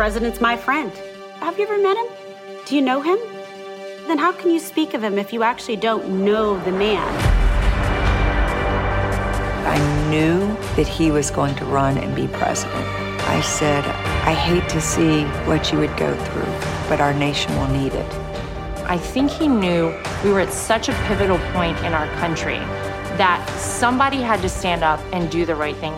president's my friend. Have you ever met him? Do you know him? Then how can you speak of him if you actually don't know the man? I knew that he was going to run and be president. I said, I hate to see what you would go through, but our nation will need it. I think he knew we were at such a pivotal point in our country that somebody had to stand up and do the right thing.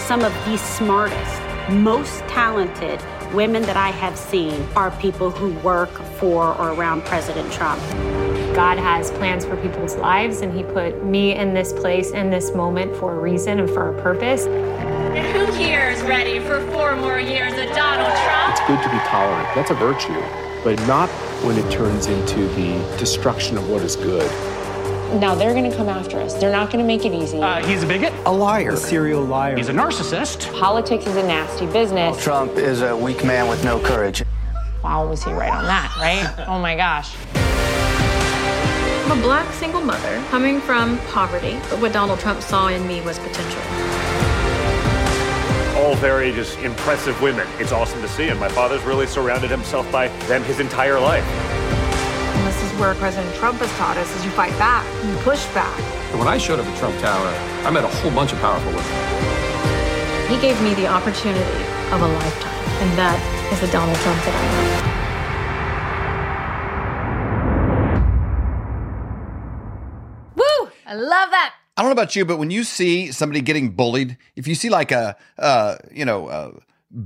Some of the smartest, most talented women that I have seen are people who work for or around President Trump. God has plans for people's lives, and He put me in this place, in this moment, for a reason and for a purpose. And who here is ready for four more years of Donald Trump? It's good to be tolerant. That's a virtue, but not when it turns into the destruction of what is good. Now they're going to come after us. They're not going to make it easy. Uh, he's a bigot, a liar, a serial liar. He's a narcissist. Politics is a nasty business. Well, Trump is a weak man with no courage. Wow, was he right on that, right? oh my gosh. I'm a black single mother coming from poverty, but what Donald Trump saw in me was potential. All very just impressive women. It's awesome to see, and my father's really surrounded himself by them his entire life. And this is where President Trump has taught us is you fight back, you push back. When I showed up at Trump Tower, I met a whole bunch of powerful women. He gave me the opportunity of a lifetime, and that is the Donald Trump that I know. I love that. I don't know about you, but when you see somebody getting bullied, if you see like a, uh, you know, uh,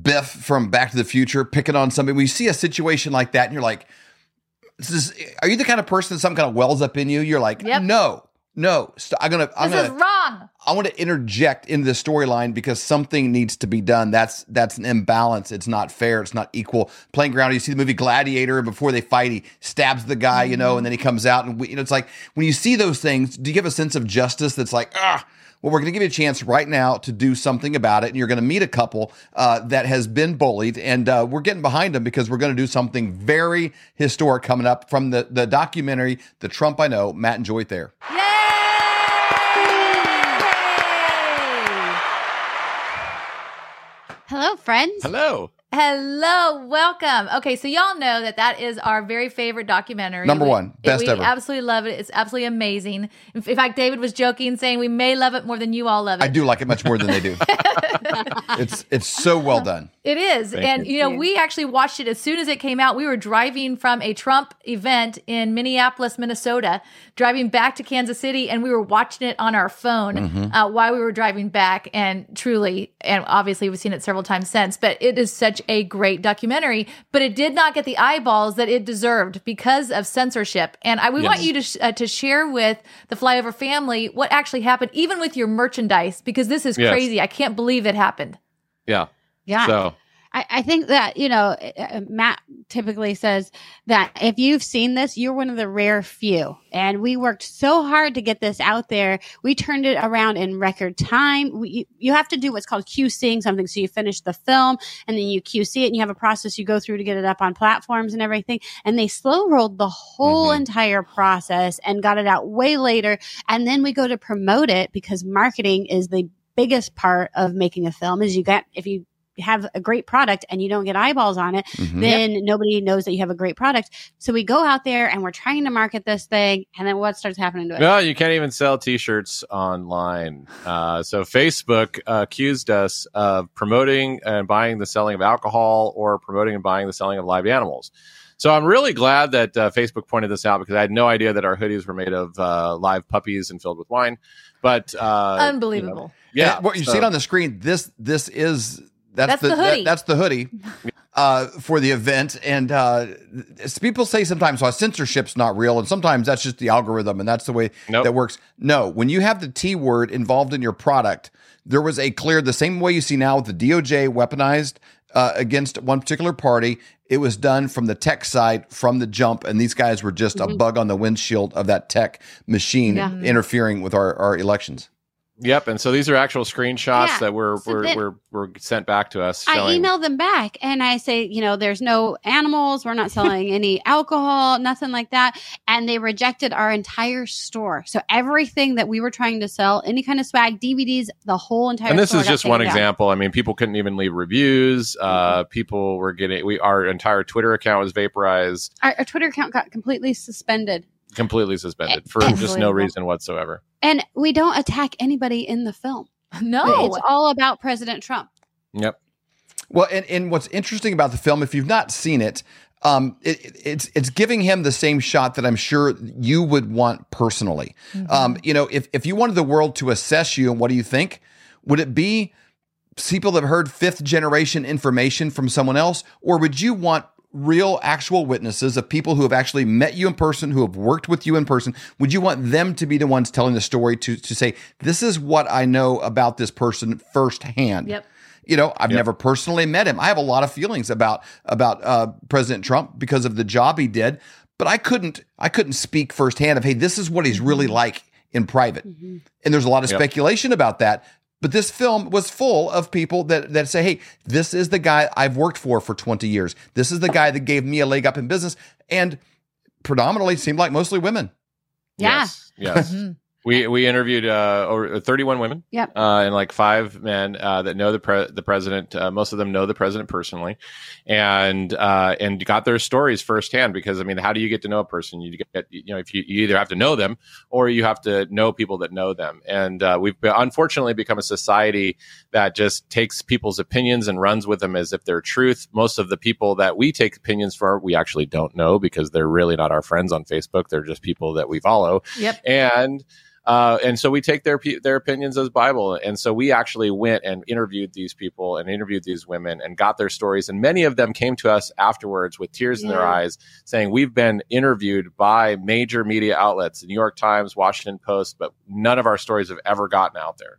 Biff from Back to the Future picking on somebody, when you see a situation like that, and you're like, is, "Are you the kind of person that something kind of wells up in you?" You're like, yep. "No, no, st- I'm gonna, I'm this gonna, is wrong. I want to interject into the storyline because something needs to be done. That's that's an imbalance. It's not fair. It's not equal playing ground. You see the movie Gladiator. Before they fight, he stabs the guy, you know, and then he comes out, and we, you know, it's like when you see those things, do you have a sense of justice that's like, ah? Well, we're going to give you a chance right now to do something about it, and you're going to meet a couple uh, that has been bullied, and uh, we're getting behind them because we're going to do something very historic coming up from the the documentary, "The Trump I Know." Matt and Joy Thayer. Yay! Hello, friends. Hello. Hello, welcome. Okay, so y'all know that that is our very favorite documentary. Number We- one, best we ever. absolutely love it. It's absolutely amazing. In in fact, David was joking, saying we may love it more than you all love it. I do like it much more than they do. it's it's so well done. It is. Thank and, you. you. know, we actually watched it as soon as it came out. We were driving from a Trump event in Minneapolis, Minnesota, driving back to Kansas City, and we were watching it on our phone Mhm. uh, while we were driving back. And truly, and obviously, we've seen it several times since, but it is such a great documentary. But it did not get the eyeballs that it deserved because of censorship. And I, we want you to, sh- uh, to share with the Flyover family what actually happened, even with your merchandise, because this is Yes. crazy. I can't believe it happened. Yeah. Yeah. So I, I think that, you know, uh, Matt typically says that if you've seen this, you're one of the rare few. And we worked so hard to get this out there. We turned it around in record time. We, you have to do what's called QCing something. So you finish the film and then you QC it and you have a process you go through to get it up on platforms and everything. And they slow rolled the whole mm-hmm. entire process and got it out way later. And then we go to promote it because marketing is the biggest part of making a film is you get, if you have a great product and you don't get eyeballs on it, Mhm. then nobody knows that you have a great product. So we go out there and we're trying to market this thing, and then what starts happening to it? No, you can't even sell T-shirts online. Uh, so Facebook uh, accused us of promoting and buying the selling of alcohol, or promoting and buying the selling of live animals. So I'm really glad that uh, Facebook pointed this out because I had no idea that our hoodies were made of uh, live puppies and filled with wine. But uh, Unbelievable. yeah, And what you so- see it on the screen. This this is that's, That's the, the that- hoodie. that's the hoodie uh, for the event. And uh, people say sometimes, well, censorship's not real, and sometimes that's just the algorithm, and that's the way that works. No, when you have the T word involved in your product, there was a clear the same way you see now with the DOJ weaponized. Uh, against one particular party, it was done from the tech side from the jump, and these guys were just a Mhm. bug on the windshield of that tech machine Yeah. interfering with our, our elections. Yep, and so these are actual screenshots Yeah, that were so were, were were sent back to us. I showing- email them back and I say, you know, there's no animals. We're not selling any alcohol, nothing like that. And they rejected our entire store. So everything that we were trying to sell, any kind of swag, DVDs, the whole entire and this is just one taken down. example. I mean, people couldn't even leave reviews. Uh, Mm-hmm. people were getting we our entire Twitter account was vaporized, Our, our Twitter account got completely suspended. Completely suspended for just no reason whatsoever. And we don't attack anybody in the film. No. It's all about President Trump. Yep. Well, and, and what's interesting about the film, if you've not seen it, um, it, it's it's giving him the same shot that I'm sure you would want personally. Um, you know, if if you wanted the world to assess you and what do you think, would it be people that have heard fifth generation information from someone else, or would you want real actual witnesses of people who have actually met you in person, who have worked with you in person? Would you want them to be the ones telling the story to to say, this is what I know about this person firsthand? Yep. You know, I've never personally met him. I have a lot of feelings about about uh, President Trump because of the job he did, but I couldn't I couldn't speak firsthand of hey, this is what he's really like in private. And there's a lot of Yep. speculation about that. But this film was full of people that that say, "Hey, this is the guy I've worked for for 20 years. This is the guy that gave me a leg up in business." And predominantly seemed like mostly women. Yeah. Yes. Mm-hmm. Yes. We we interviewed uh, over 31 women. Yep. Uh, and like five men uh, that know the pre- the president. Uh, most of them know the president personally, and uh, and got their stories firsthand. Because I mean, how do you get to know a person? You get you know if you, you either have to know them or you have to know people that know them. And uh, we've unfortunately become a society that just takes people's opinions and runs with them as if they're truth. Most of the people that we take opinions for, we actually don't know because they're really not our friends on Facebook. They're just people that we follow Yep. and uh, and so we take their their opinions as Bible, and so we actually went and interviewed these people and interviewed these women and got their stories, and many of them came to us afterwards with tears in their eyes, saying we've been interviewed by major media outlets, the New York Times, Washington Post, but none of our stories have ever gotten out there.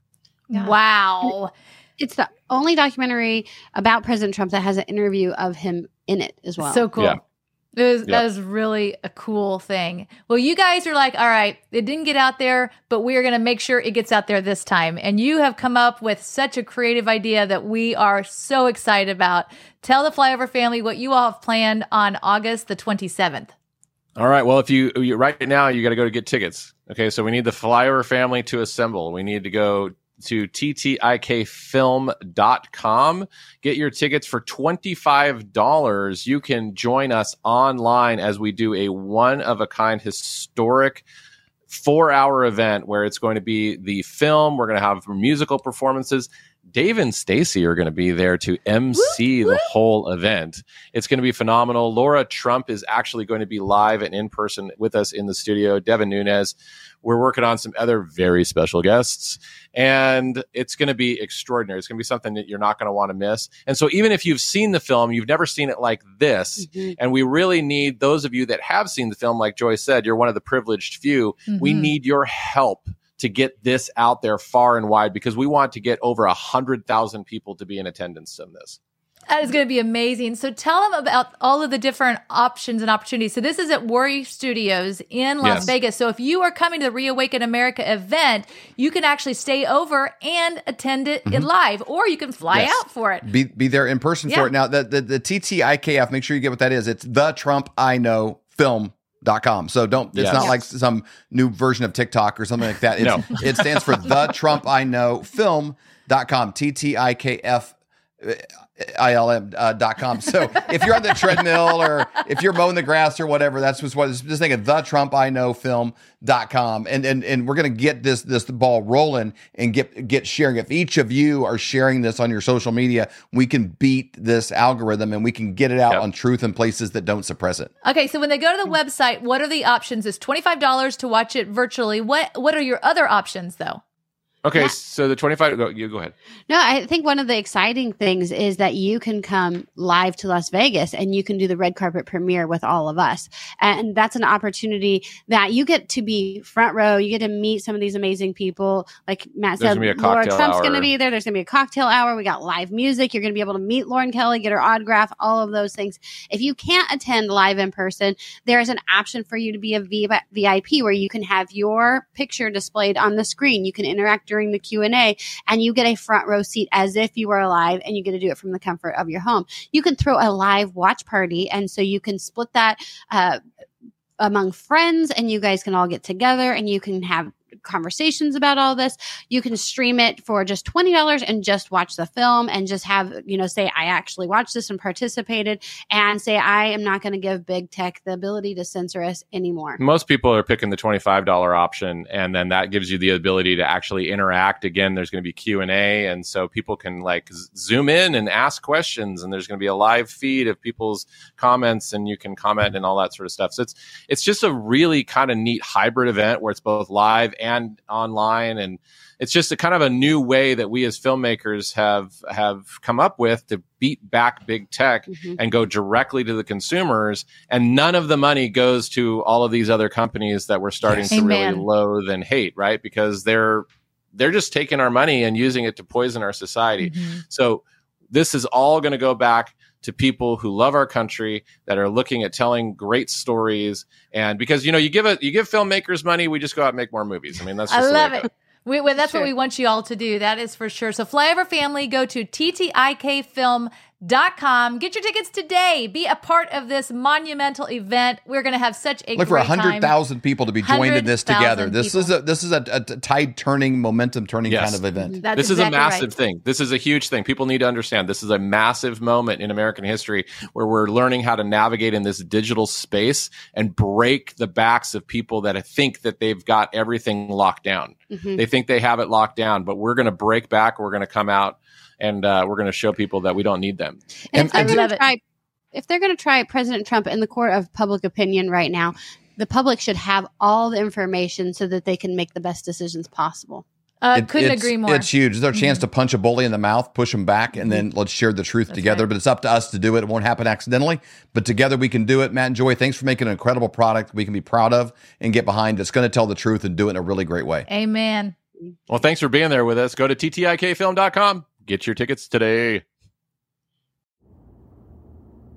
Wow. It's the only documentary about President Trump that has an interview of him in it as well. So cool. Yeah. It was, Yep. That was really a cool thing. Well, you guys are like, all right, it didn't get out there, but we are going to make sure it gets out there this time. And you have come up with such a creative idea that we are so excited about. Tell the Flyover family what you all have planned on August the 27th. All right. Well, if you, you right now, you got to go to get tickets. Okay. So we need the flyover family to assemble. We need to go to ttikfilm.com. Get your tickets for $25. You can join us online as we do a one of a kind historic four hour event where it's going to be the film. We're going to have musical performances. Dave and Stacy are going to be there to MC the whole event. It's going to be phenomenal. Laura Trump is actually going to be live and in person with us in the studio. Devin Nunes. We're working on some other very special guests, and it's going to be extraordinary. It's going to be something that you're not going to want to miss. And so, even if you've seen the film, you've never seen it like this, Mhm. and we really need those of you that have seen the film, like Joy said, you're one of the privileged few. We Mhm. need your help to get this out there far and wide because we want to get over a hundred thousand people to be in attendance in this. That is going to be amazing. So tell them about all of the different options and opportunities. So this is at Worry Studios in Las Yes. Vegas. So if you are coming to the Reawaken America event, you can actually stay over and attend it in live, or you can fly Yes. out for it. Be be there in person Yeah. for it. Now the, the the TTIKF, make sure you get what that is. It's the Trump I know film.com. So don't it's Yes. not like some new version of TikTok or something like that. It's, No. it stands for the Trump I know film.com. TTIKF ILM uh, Uh, dot com. So if you're on the treadmill or if you're mowing the grass or whatever, that's just what just think of the Trump I know film dot com. And and and we're gonna get this this ball rolling and get get sharing. If each of you are sharing this on your social media, we can beat this algorithm and we can get it out Yep. on truth in places that don't suppress it. Okay, so when they go to the website, what are the options? It's twenty five dollars to watch it virtually. What what are your other options though? Okay, Yeah. so the twenty-five. Go, you go ahead. No, I think one of the exciting things is that you can come live to Las Vegas and you can do the red carpet premiere with all of us. And that's an opportunity that you get to be front row. You get to meet some of these amazing people. Like Matt There's said, gonna Laura Trump's going to be there. There's going to be a cocktail hour. We got live music. You're going to be able to meet Lauren Kelly, get her autograph, all of those things. If you can't attend live in person, there is an option for you to be a VIP where you can have your picture displayed on the screen. You can interact during the Q&A and you get a front row seat as if you were alive and you get to do it from the comfort of your home. You can throw a live watch party and so you can split that uh, among friends and you guys can all get together and you can have conversations about all this. You can stream it for just $20 and just watch the film and just have, you know, say, I actually watched this and participated and say, I am not going to give big tech the ability to censor us anymore. Most people are picking the $25 option and then that gives you the ability to actually interact. Again, there's going to be Q&A and so people can like zoom in and ask questions and there's going to be a live feed of people's comments and you can comment and all that sort of stuff. So it's it's just a really kind of neat hybrid event where it's both live and online and it's just a kind of a new way that we as filmmakers have have come up with to beat back big tech Mhm. and go directly to the consumers and none of the money goes to all of these other companies that we're starting Yes. to Amen. really loathe and hate right because they're they're just taking our money and using it to poison our society so this is all going to go back to people who love our country that are looking at telling great stories and because you know you give it you give filmmakers money we just go out and make more movies i mean that's I just the love it it. We, well, that's what we want you all to do. That is for sure. So, Flyover Family, go to ttikfilm.com. Get your tickets today. Be a part of this monumental event. We're going to have such a Look for great hundred time. people to be joined in this together. This is a this is a, a tide turning, momentum turning Yes. kind of event. That's this is a massive right. thing. This is a huge thing. People need to understand this is a massive moment in American history where we're learning how to navigate in this digital space and break the backs of people that think that they've got everything locked down. Mhm. They think they have it locked down, but we're going to break back. We're going to come out and uh, we're going to show people that we don't need them. And if they're going to try, if they're going to try President Trump in the court of public opinion right now, the public should have all the information so that they can make the best decisions possible. Uh, It- couldn't agree more. It's huge. It's our chance to punch a bully in the mouth, push him back, and then let's share the truth together. But it's up to us to do it. It won't happen accidentally, but together we can do it. Matt and Joy, thanks for making an incredible product we can be proud of and get behind. It's going to tell the truth and do it in a really great way. Amen. Well, thanks for being there with us. Go to ttikfilm.com. Get your tickets today.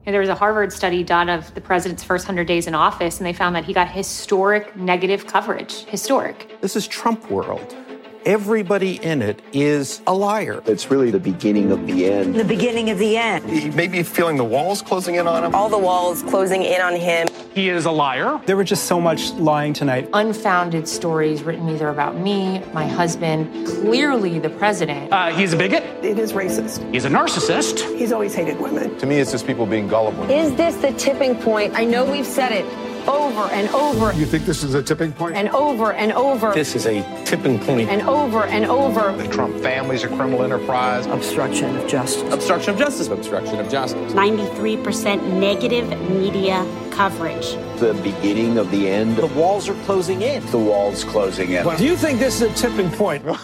There was a Harvard study done of the president's first 100 days in office, and they found that he got historic negative coverage. Historic. This is Trump world. Everybody in it is a liar. It's really the beginning of the end. The beginning of the end. He may be feeling the walls closing in on him. All the walls closing in on him. He is a liar. There was just so much lying tonight. Unfounded stories written either about me, my husband, clearly the president. Uh, he's a bigot. It is racist. He's a narcissist. He's always hated women. To me, it's just people being gullible. Is this the tipping point? I know we've said it over and over You think this is a tipping point? and over and over This is a tipping point. and over and over. The Trump family's a criminal enterprise. Obstruction of justice. Obstruction of justice. Obstruction of justice. 93% negative media coverage. The beginning of the end. The walls are closing in. The walls closing in. Do you think this is a tipping point?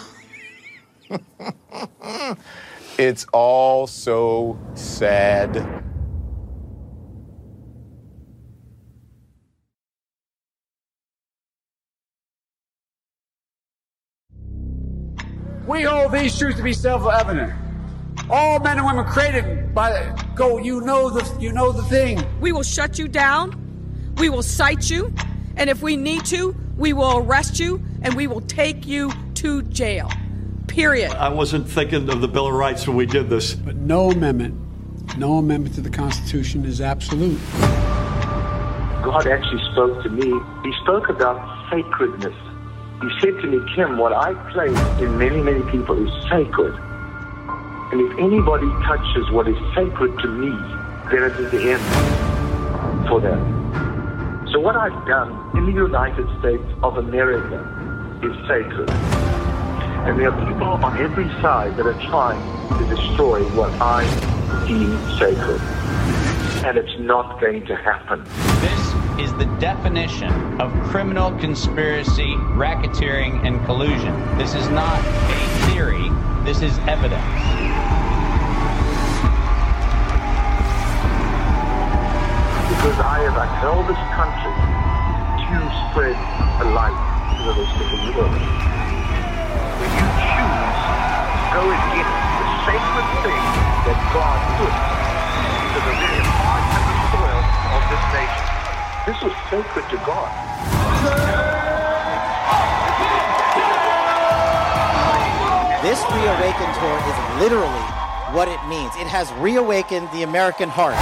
It's all so sad. We hold these truths to be self-evident. All men and women created by go. You know the you know the thing. We will shut you down. We will cite you. And if we need to, we will arrest you and we will take you to jail. Period. I wasn't thinking of the Bill of Rights when we did this. But no amendment, no amendment to the Constitution is absolute. God actually spoke to me. He spoke about sacredness. He said to me, Kim, what I place in many, many people is sacred. And if anybody touches what is sacred to me, then it is the end for them. So what I've done in the United States of America is sacred. And there are people on every side that are trying to destroy what I deem sacred. And it's not going to happen. Is the definition of criminal conspiracy, racketeering, and collusion. This is not a theory, this is evidence. Because I have upheld this country to spread a light to the rest of the world. When you choose to go against the sacred thing that God put into the very heart and the soil of this nation, this was sacred to God. This Reawaken tour is literally what it means. It has reawakened the American heart.